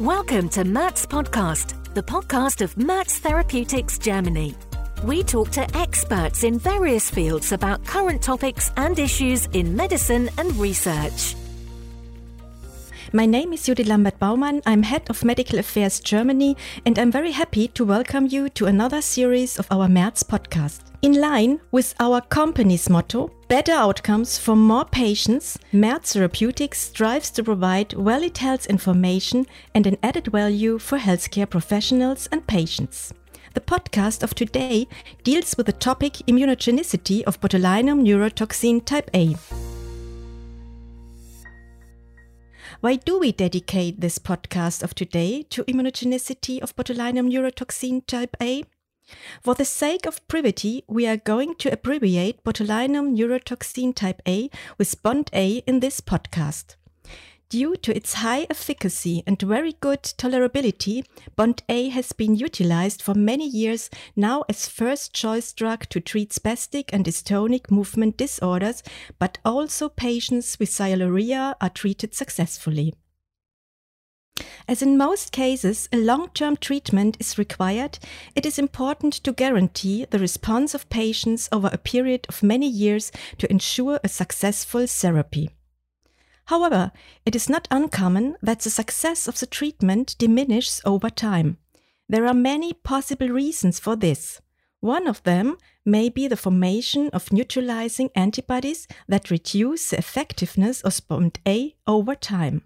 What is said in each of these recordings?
Welcome to Merz Podcast, the podcast of Merz Therapeutics Germany. We talk to experts in various fields about current topics and issues in medicine and research. My name is Judith Lambert Baumann. I'm Head of Medical Affairs Germany, and I'm very happy to welcome you to another series of our Merz podcast. In line with our company's motto, better outcomes for more patients, Merz Therapeutics strives to provide valid health information and an added value for healthcare professionals and patients. The podcast of today deals with the topic immunogenicity of botulinum neurotoxin type A. Why do we dedicate this podcast of today to immunogenicity of botulinum neurotoxin type A? For the sake of brevity, we are going to abbreviate botulinum neurotoxin type A with BoNT/A in this podcast. Due to its high efficacy and very good tolerability, BoNT/A has been utilized for many years now as first choice drug to treat spastic and dystonic movement disorders, but also patients with sialorrhea are treated successfully. As in most cases, a long term treatment is required, it is important to guarantee the response of patients over a period of many years to ensure a successful therapy. However, it is not uncommon that the success of the treatment diminishes over time. There are many possible reasons for this. One of them may be the formation of neutralizing antibodies that reduce the effectiveness of BoNT/A over time.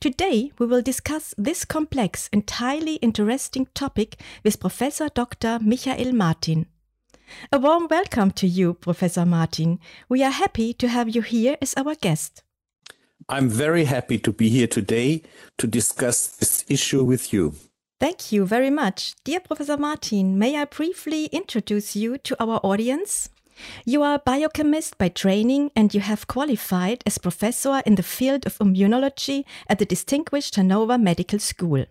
Today, we will discuss this complex and highly interesting topic with Professor Dr. Michael Martin. A warm welcome to you, Professor Martin. We are happy to have you here as our guest. I'm very happy to be here today to discuss this issue with you. Thank you very much. Dear Professor Martin, may I briefly introduce you to our audience? You are a biochemist by training and you have qualified as professor in the field of immunology at the Distinguished Hanover Medical School.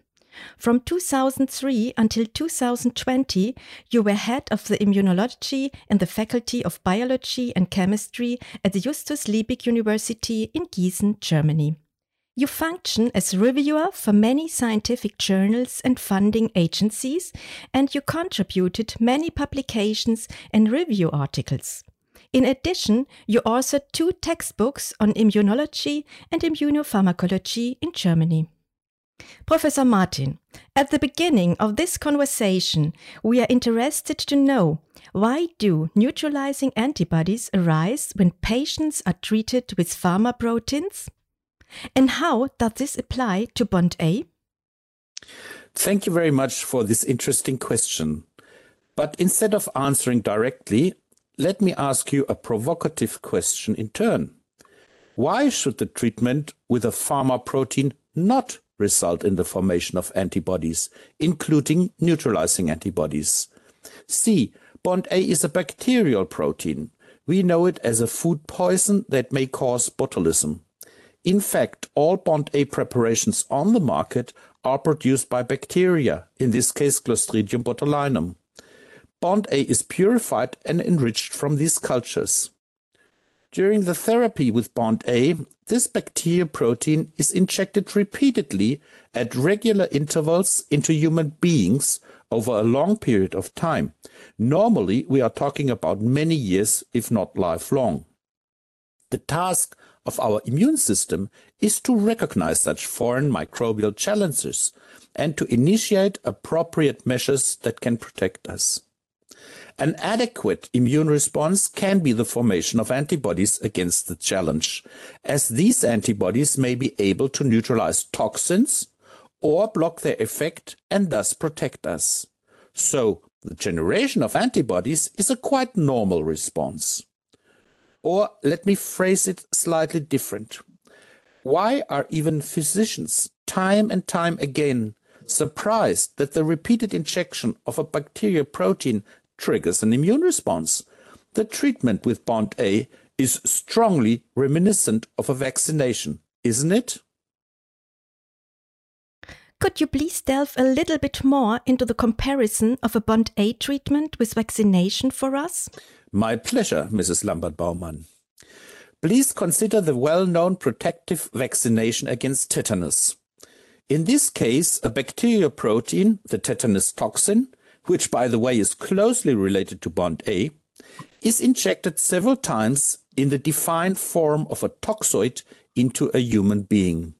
From 2003 until 2020, you were head of the immunology in the Faculty of Biology and Chemistry at the Justus Liebig University in Gießen, Germany. You function as reviewer for many scientific journals and funding agencies, and you contributed many publications and review articles. In addition, you authored two textbooks on immunology and immunopharmacology in Germany. Professor Martin, at the beginning of this conversation, we are interested to know why do neutralizing antibodies arise when patients are treated with pharma proteins? And how does this apply to BoNT/A? Thank you very much for this interesting question. But instead of answering directly, let me ask you a provocative question in turn. Why should the treatment with a pharma protein not result in the formation of antibodies, including neutralizing antibodies? See, BoNT/A is a bacterial protein. We know it as a food poison that may cause botulism. In fact, all BoNT/A preparations on the market are produced by bacteria, in this case Clostridium botulinum. BoNT/A is purified and enriched from these cultures. During the therapy with BoNT/A, this bacterial protein is injected repeatedly at regular intervals into human beings over a long period of time. Normally, we are talking about many years, if not lifelong. The task of our immune system is to recognize such foreign microbial challenges and to initiate appropriate measures that can protect us. An adequate immune response can be the formation of antibodies against the challenge, as these antibodies may be able to neutralize toxins or block their effect and thus protect us. So, the generation of antibodies is a quite normal response. Or let me phrase it slightly different. Why are even physicians, time and time again, surprised that the repeated injection of a bacterial protein triggers an immune response? The treatment with BoNT/A is strongly reminiscent of a vaccination, isn't it? Could you please delve a little bit more into the comparison of a BoNT/A treatment with vaccination for us? My pleasure, Mrs. Lambert Baumann. Please consider the well known protective vaccination against tetanus. In this case, a bacterial protein, the tetanus toxin, which by the way is closely related to BoNT/A, is injected several times in the defined form of a toxoid into a human being.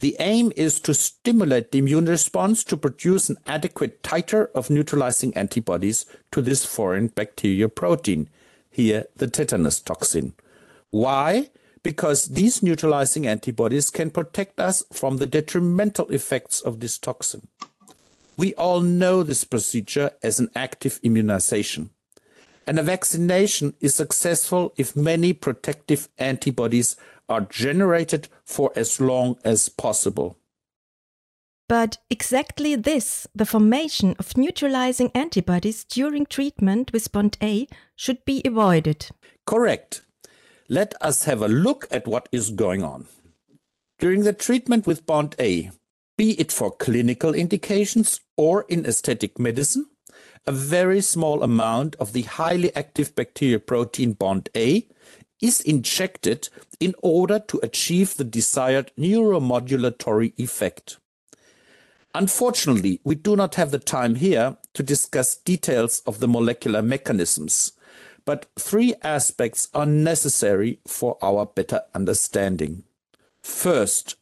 The aim is to stimulate the immune response to produce an adequate titer of neutralizing antibodies to this foreign bacterial protein, here the tetanus toxin. Why? Because these neutralizing antibodies can protect us from the detrimental effects of this toxin. We all know this procedure as an active immunization. And a vaccination is successful if many protective antibodies are generated for as long as possible. But exactly this, the formation of neutralizing antibodies during treatment with BoNT/A, should be avoided. Correct. Let us have a look at what is going on. During the treatment with BoNT/A, be it for clinical indications or in aesthetic medicine, a very small amount of the highly active bacterial protein BoNT/A is injected in order to achieve the desired neuromodulatory effect. Unfortunately, we do not have the time here to discuss details of the molecular mechanisms, but three aspects are necessary for our better understanding. First,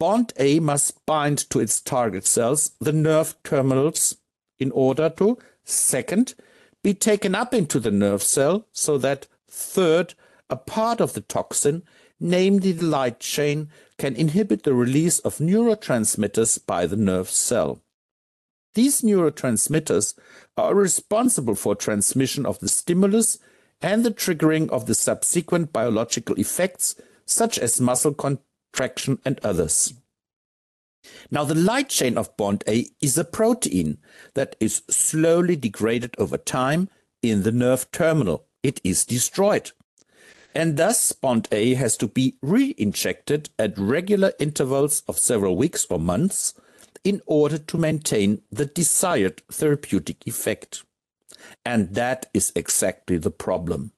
BoNT/A must bind to its target cells, the nerve terminals, in order to, second, be taken up into the nerve cell so that, third, a part of the toxin, namely the light chain, can inhibit the release of neurotransmitters by the nerve cell. These neurotransmitters are responsible for transmission of the stimulus and the triggering of the subsequent biological effects, such as muscle contraction and others. Now, the light chain of BoNT/A is a protein that is slowly degraded over time in the nerve terminal. It is destroyed and thus BoNT/A has to be re-injected at regular intervals of several weeks or months in order to maintain the desired therapeutic effect. And that is exactly the problem.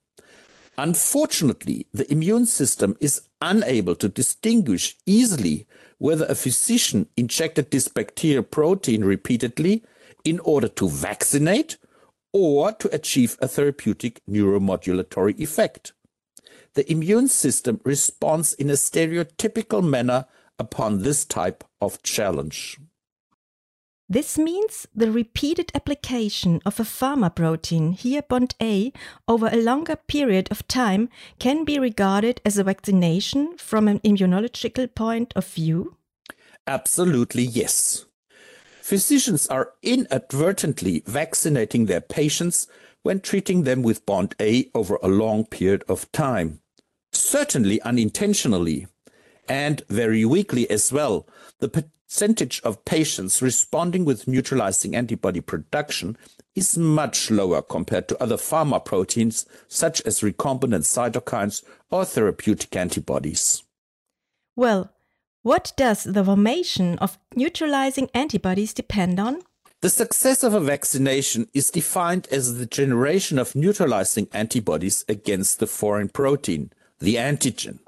Unfortunately, the immune system is unable to distinguish easily whether a physician injected this bacterial protein repeatedly in order to vaccinate or to achieve a therapeutic neuromodulatory effect the immune system responds in a stereotypical manner upon this type of challenge. This means the repeated application of a pharma protein, here BoNT/A, over a longer period of time can be regarded as a vaccination from an immunological point of view? Absolutely, yes. Physicians are inadvertently vaccinating their patients when treating them with BoNT/A over a long period of time certainly unintentionally, and very weakly as well, the percentage of patients responding with neutralizing antibody production is much lower compared to other pharma proteins such as recombinant cytokines or therapeutic antibodies. Well, what does the formation of neutralizing antibodies depend on? The success of a vaccination is defined as the generation of neutralizing antibodies against the foreign protein, the antigen.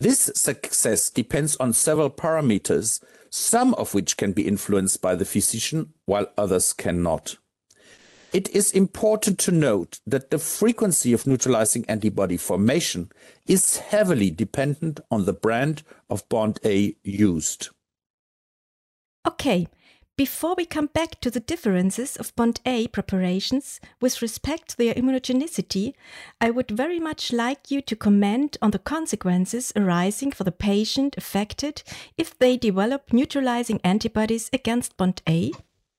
This success depends on several parameters, some of which can be influenced by the physician, while others cannot. It is important to note that the frequency of neutralizing antibody formation is heavily dependent on the brand of BoNT/A used. Okay, before we come back to the differences of BoNT/A preparations with respect to their immunogenicity, I would very much like you to comment on the consequences arising for the patient affected if they develop neutralizing antibodies against BoNT/A.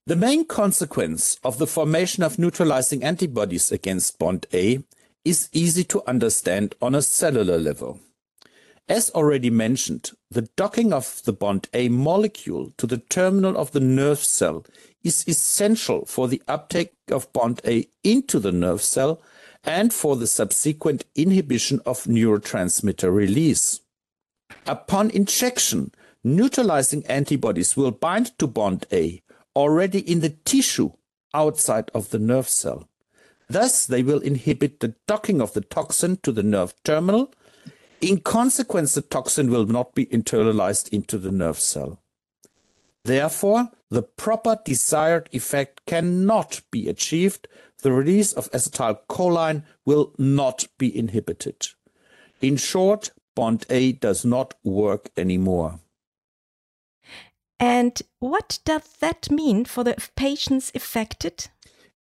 The main consequence of the formation of neutralizing antibodies against BoNT/A is easy to understand on a cellular level. As already mentioned, the docking of the BoNT/A molecule to the terminal of the nerve cell is essential for the uptake of BoNT/A into the nerve cell and for the subsequent inhibition of neurotransmitter release. Upon injection, neutralizing antibodies will bind to BoNT/A already in the tissue outside of the nerve cell. Thus, they will inhibit the docking of the toxin to the nerve terminal in consequence, the toxin will not be internalized into the nerve cell. Therefore, the proper desired effect cannot be achieved. The release of acetylcholine will not be inhibited. In short, BoNT/A does not work anymore. And what does that mean for the patients affected?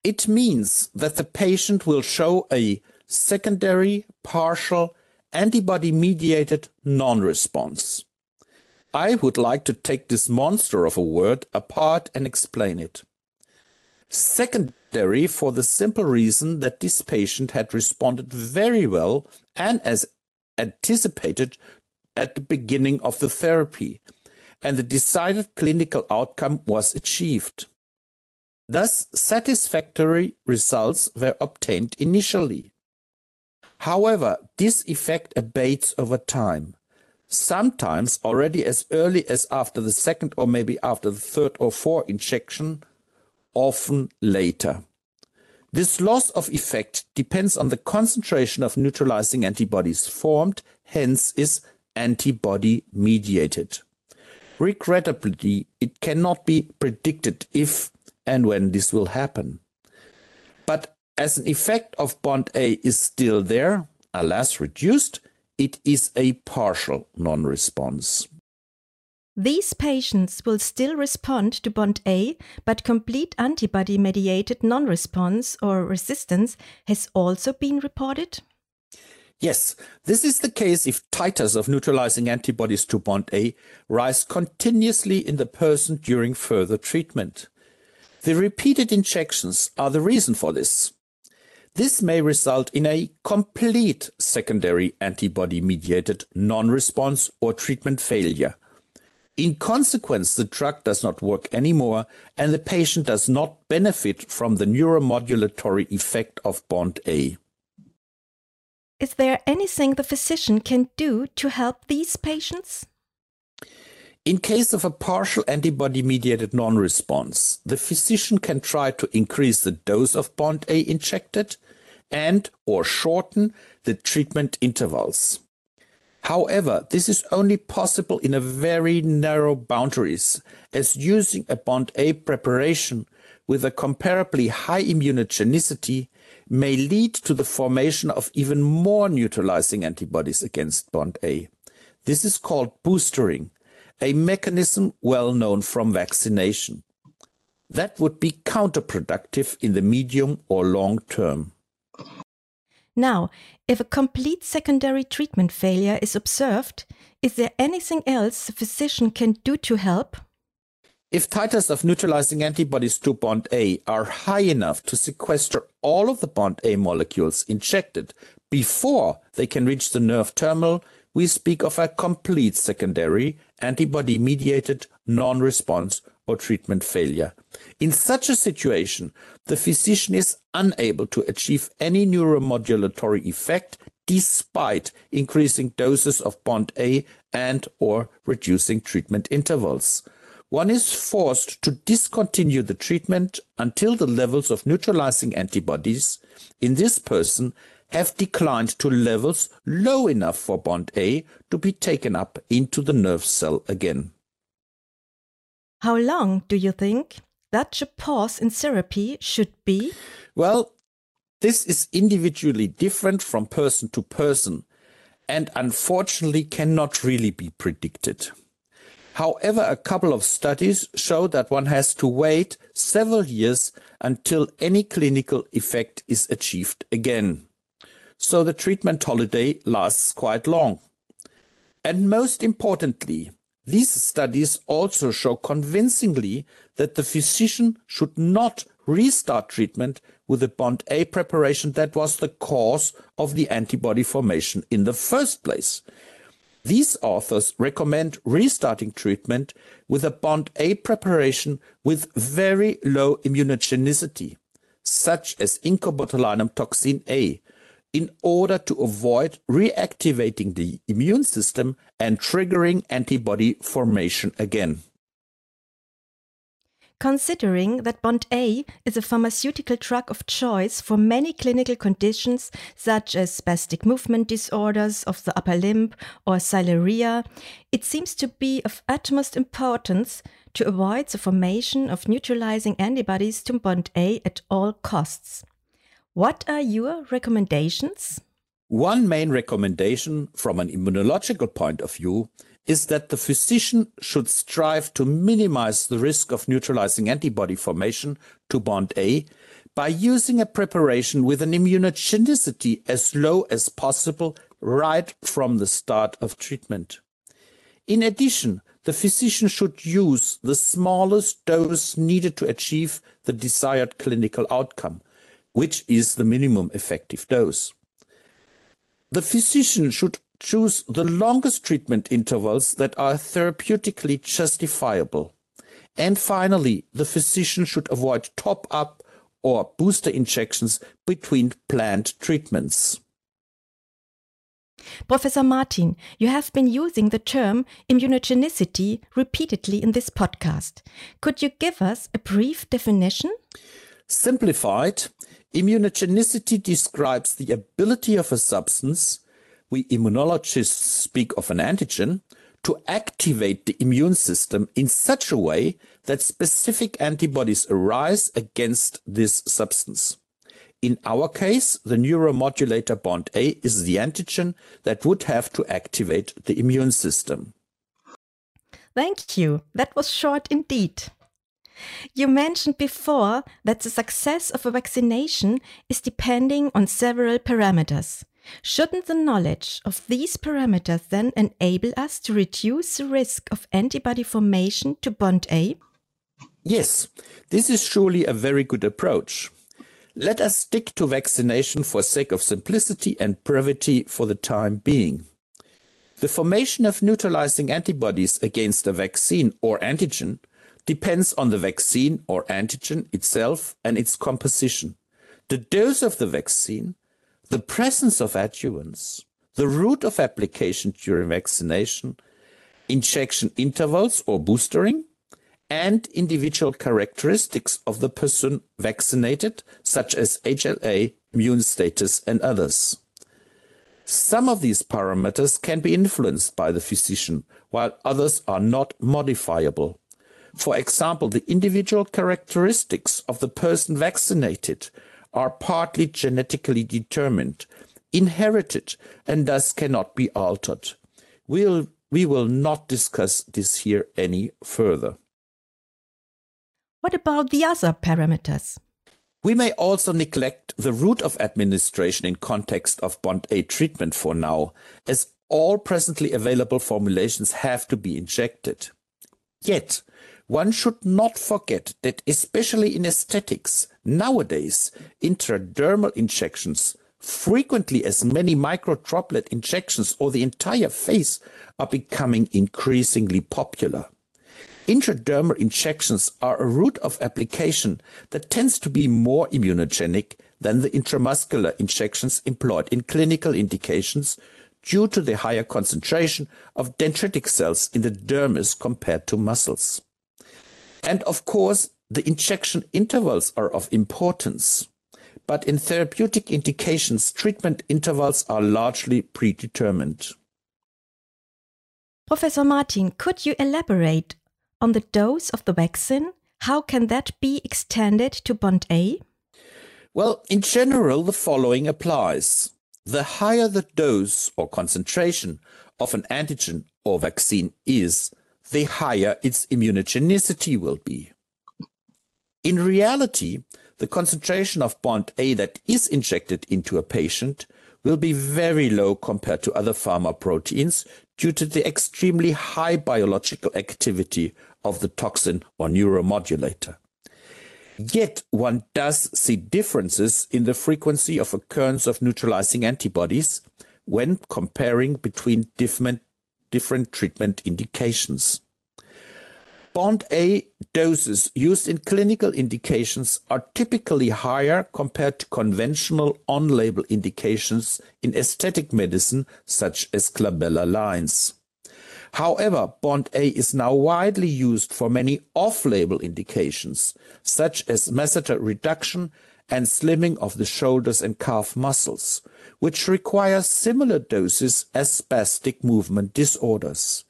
It means that the patient will show a secondary, partial, antibody mediated non response. I would like to take this monster of a word apart and explain it. Secondary for the simple reason that this patient had responded very well and as anticipated at the beginning of the therapy, and the decided clinical outcome was achieved. Thus, satisfactory results were obtained initially. However, this effect abates over time, sometimes already as early as after the second or maybe after the third or fourth injection, often later. This loss of effect depends on the concentration of neutralizing antibodies formed, hence is antibody mediated. Regrettably, it cannot be predicted if and when this will happen. But as an effect of BoNT/A is still there, alas reduced, it is a partial non-response. These patients will still respond to BoNT/A, but complete antibody mediated non response or resistance has also been reported? Yes, this is the case if titers of neutralizing antibodies to BoNT/A rise continuously in the person during further treatment. The repeated injections are the reason for this. This may result in a complete secondary antibody mediated non response or treatment failure in consequence, the drug does not work anymore and the patient does not benefit from the neuromodulatory effect of BoNT/A. Is there anything the physician can do to help these patients? In case of a partial antibody mediated non response, the physician can try to increase the dose of BoNT/A injected and or shorten the treatment intervals. However, this is only possible in a very narrow boundaries, as using a BoNT/A preparation with a comparably high immunogenicity may lead to the formation of even more neutralizing antibodies against BoNT/A. This is called boostering, a mechanism well known from vaccination. That would be counterproductive in the medium or long term. Now, if a complete secondary treatment failure is observed, is there anything else the physician can do to help? If titers of neutralizing antibodies to BoNT/A are high enough to sequester all of the BoNT/A molecules injected before they can reach the nerve terminal, we speak of a complete secondary antibody mediated non response or treatment failure. In such a situation, the physician is unable to achieve any neuromodulatory effect despite increasing doses of BoNT/A and or reducing treatment intervals. One is forced to discontinue the treatment until the levels of neutralizing antibodies in this person have declined to levels low enough for BoNT/A to be taken up into the nerve cell again. How long do you think such a pause in therapy should be? Well, this is individually different from person to person and unfortunately cannot really be predicted. However, a couple of studies show that one has to wait several years until any clinical effect is achieved again. So the treatment holiday lasts quite long. And most importantly, these studies also show convincingly that the physician should not restart treatment with the BoNT/A preparation that was the cause of the antibody formation in the first place. These authors recommend restarting treatment with a BoNT/A preparation with very low immunogenicity, such as incobotulinum toxin A, in order to avoid reactivating the immune system and triggering antibody formation again. considering that BoNT/A is a pharmaceutical drug of choice for many clinical conditions such as spastic movement disorders of the upper limb or sialorrhea, it seems to be of utmost importance to avoid the formation of neutralizing antibodies to BoNT/A at all costs. What are your recommendations? One main recommendation from an immunological point of view is that the physician should strive to minimize the risk of neutralizing antibody formation to BoNT/A by using a preparation with an immunogenicity as low as possible right from the start of treatment. In addition, the physician should use the smallest dose needed to achieve the desired clinical outcome, which is the minimum effective dose. The physician should choose the longest treatment intervals that are therapeutically justifiable. And finally, the physician should avoid top up or booster injections between planned treatments. Professor Martin, you have been using the term immunogenicity repeatedly in this podcast. Could you give us a brief definition? Simplified, immunogenicity describes the ability of a substance we immunologists speak of an antigen, to activate the immune system in such a way that specific antibodies arise against this substance. In our case, the neuromodulator BoNT/A is the antigen that would have to activate the immune system. Thank you. That was short indeed. You mentioned before that the success of a vaccination is depending on several parameters. Shouldn't the knowledge of these parameters then enable us to reduce the risk of antibody formation to BoNT/A? Yes, this is surely a very good approach. Let us stick to vaccination for sake of simplicity and brevity for the time being. The formation of neutralizing antibodies against a vaccine or antigen depends on the vaccine or antigen itself and its composition, the dose of the vaccine, the presence of adjuvants, the route of application during vaccination, injection intervals or boostering, and individual characteristics of the person vaccinated, such as HLA, immune status, and others. Some of these parameters can be influenced by the physician, while others are not modifiable. For example, the individual characteristics of the person vaccinated are partly genetically determined, inherited, and thus cannot be altered. We'll, we will not discuss this here any further. What about the other parameters? We may also neglect the route of administration in context of BoNT/A treatment for now, as all presently available formulations have to be injected. Yet, one should not forget that especially in aesthetics, nowadays, intradermal injections, frequently as many microdroplet injections or the entire face, are becoming increasingly popular. Intradermal injections are a route of application that tends to be more immunogenic than the intramuscular injections employed in clinical indications due to the higher concentration of dendritic cells in the dermis compared to muscles. And of course, the injection intervals are of importance. But in therapeutic indications, treatment intervals are largely predetermined. Professor Martin, could you elaborate on the dose of the vaccine? How can that be extended to BoNT/A? Well, in general, the following applies. The higher the dose or concentration of an antigen or vaccine is, the higher its immunogenicity will be. In reality, the concentration of BoNT/A that is injected into a patient will be very low compared to other pharma proteins due to the extremely high biological activity of the toxin or neuromodulator. Yet one does see differences in the frequency of occurrence of neutralizing antibodies when comparing between different different treatment indications. BoNT/A doses used in clinical indications are typically higher compared to conventional on label indications in aesthetic medicine, such as glabellar lines. However, BoNT/A is now widely used for many off-label indications, such as masseter reduction and slimming of the shoulders and calf muscles, which require similar doses as spastic movement disorders.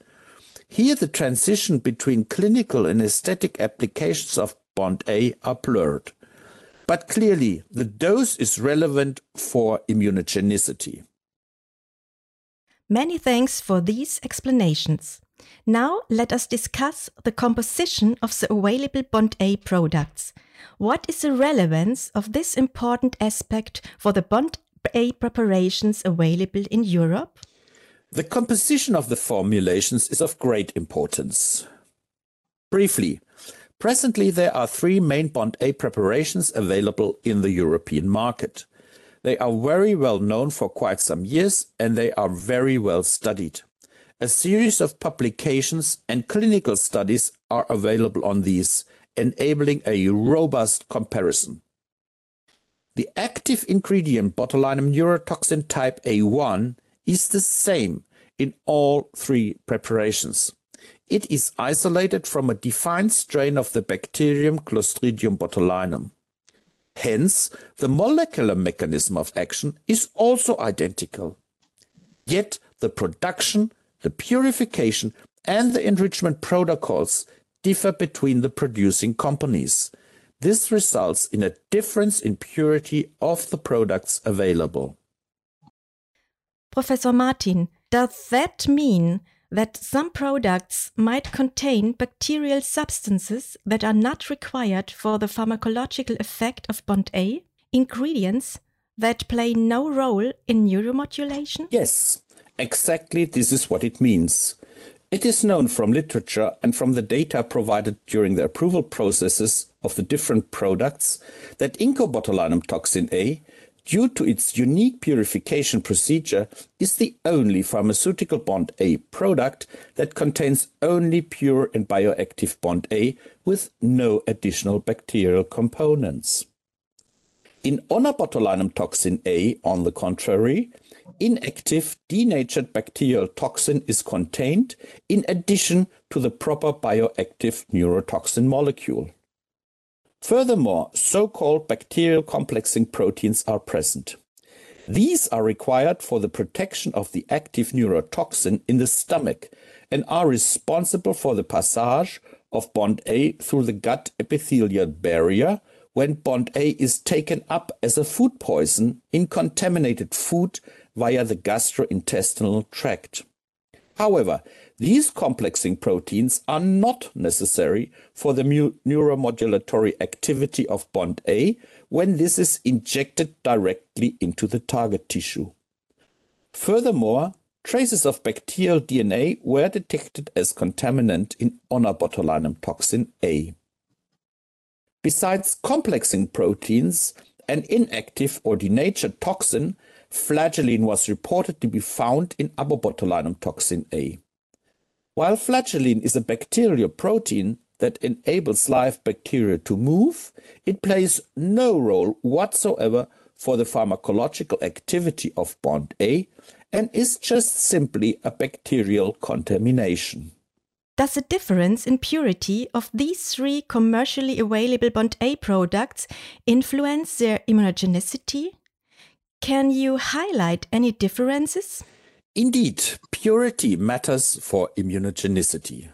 Here the transition between clinical and aesthetic applications of BoNT/A are blurred. But clearly, the dose is relevant for immunogenicity. Many thanks for these explanations. Now let us discuss the composition of the available BoNT/A products. What is the relevance of this important aspect for the Bond A preparations available in Europe? The composition of the formulations is of great importance. Briefly, presently there are three main BoNT/A preparations available in the European market. They are very well known for quite some years and they are very well studied. A series of publications and clinical studies are available on these, enabling a robust comparison. The active ingredient botulinum neurotoxin type A1 is the same in all three preparations. It is isolated from a defined strain of the bacterium Clostridium botulinum. Hence, the molecular mechanism of action is also identical. Yet, the production, the purification, and the enrichment protocols differ between the producing companies. This results in a difference in purity of the products available. Professor Martin, does that mean that some products might contain bacterial substances that are not required for the pharmacological effect of BoNT/A, ingredients that play no role in neuromodulation? Yes, exactly this is what it means. It is known from literature and from the data provided during the approval processes of the different products that incobotulinum toxin A due to its unique purification procedure, is the only pharmaceutical BoNT/A product that contains only pure and bioactive BoNT/A with no additional bacterial components. In onabotulinum toxin A, on the contrary, inactive denatured bacterial toxin is contained in addition to the proper bioactive neurotoxin molecule. Furthermore, so-called bacterial complexing proteins are present. These are required for the protection of the active neurotoxin in the stomach and are responsible for the passage of BoNT/A through the gut epithelial barrier when BoNT/A is taken up as a food poison in contaminated food via the gastrointestinal tract. However, these complexing proteins are not necessary for the neuromodulatory activity of BoNT/A when this is injected directly into the target tissue. Furthermore, traces of bacterial DNA were detected as contaminant in onabotulinum toxin A. Besides complexing proteins, an inactive or denatured toxin, flagellin was reported to be found in abobotulinum toxin A. While flagellin is a bacterial protein that enables live bacteria to move, it plays no role whatsoever for the pharmacological activity of BoNT/A and is just simply a bacterial contamination. Does the difference in purity of these three commercially available BoNT/A products influence their immunogenicity? Can you highlight any differences? Indeed, purity matters for immunogenicity.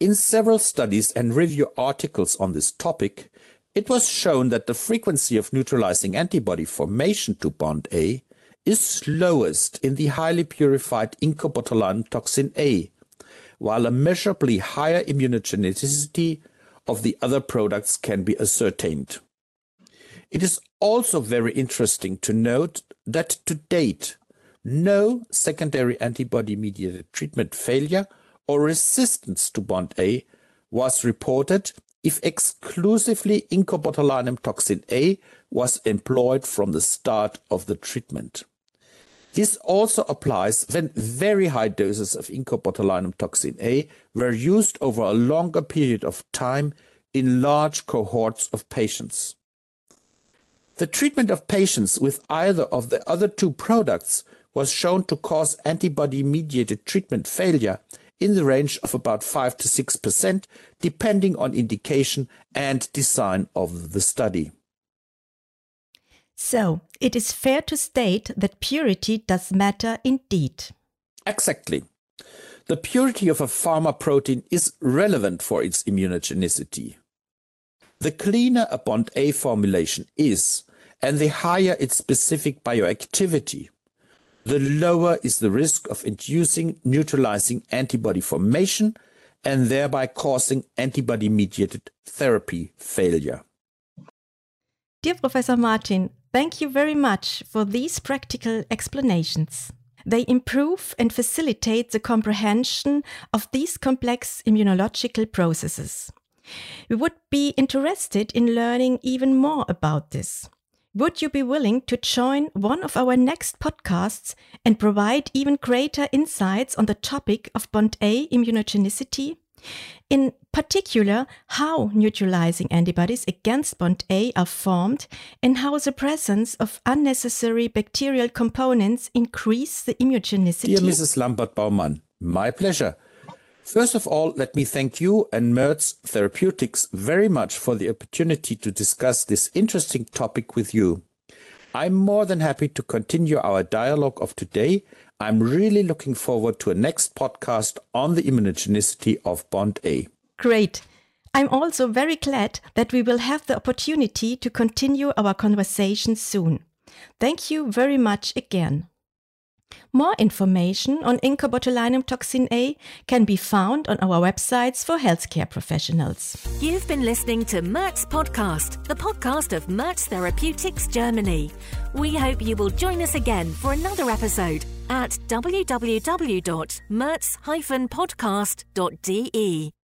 In several studies and review articles on this topic, it was shown that the frequency of neutralizing antibody formation to BoNT/A is slowest in the highly purified incobotulinum toxin A, while a measurably higher immunogenicity of the other products can be ascertained. It is also very interesting to note that to date, no secondary antibody-mediated treatment failure or resistance to BoNT/A was reported if exclusively incobotulinum toxin A was employed from the start of the treatment. This also applies when very high doses of incobotulinum toxin A were used over a longer period of time in large cohorts of patients. The treatment of patients with either of the other two products was shown to cause antibody mediated treatment failure in the range of about 5 to 6%, depending on indication and design of the study. So, it is fair to state that purity does matter indeed. Exactly. The purity of a pharma protein is relevant for its immunogenicity. The cleaner a BoNT/A formulation is, and the higher its specific bioactivity, the lower is the risk of inducing neutralizing antibody formation and thereby causing antibody mediated therapy failure. Dear Professor Martin, thank you very much for these practical explanations. They improve and facilitate the comprehension of these complex immunological processes. We would be interested in learning even more about this. Would you be willing to join one of our next podcasts and provide even greater insights on the topic of BoNT/A immunogenicity? In particular, how neutralizing antibodies against BoNT/A are formed and how the presence of unnecessary bacterial components increase the immunogenicity. Dear Mrs. Lambert Baumann, my pleasure. First of all, let me thank you and Merz Therapeutics very much for the opportunity to discuss this interesting topic with you. I'm more than happy to continue our dialogue of today. I'm really looking forward to a next podcast on the immunogenicity of BoNT/A. Great. I'm also very glad that we will have the opportunity to continue our conversation soon. Thank you very much again. More information on incobotulinum toxin A can be found on our websites for healthcare professionals. You've been listening to Merz Podcast, the podcast of Merz Therapeutics Germany. We hope you will join us again for another episode at www.merz-podcast.de.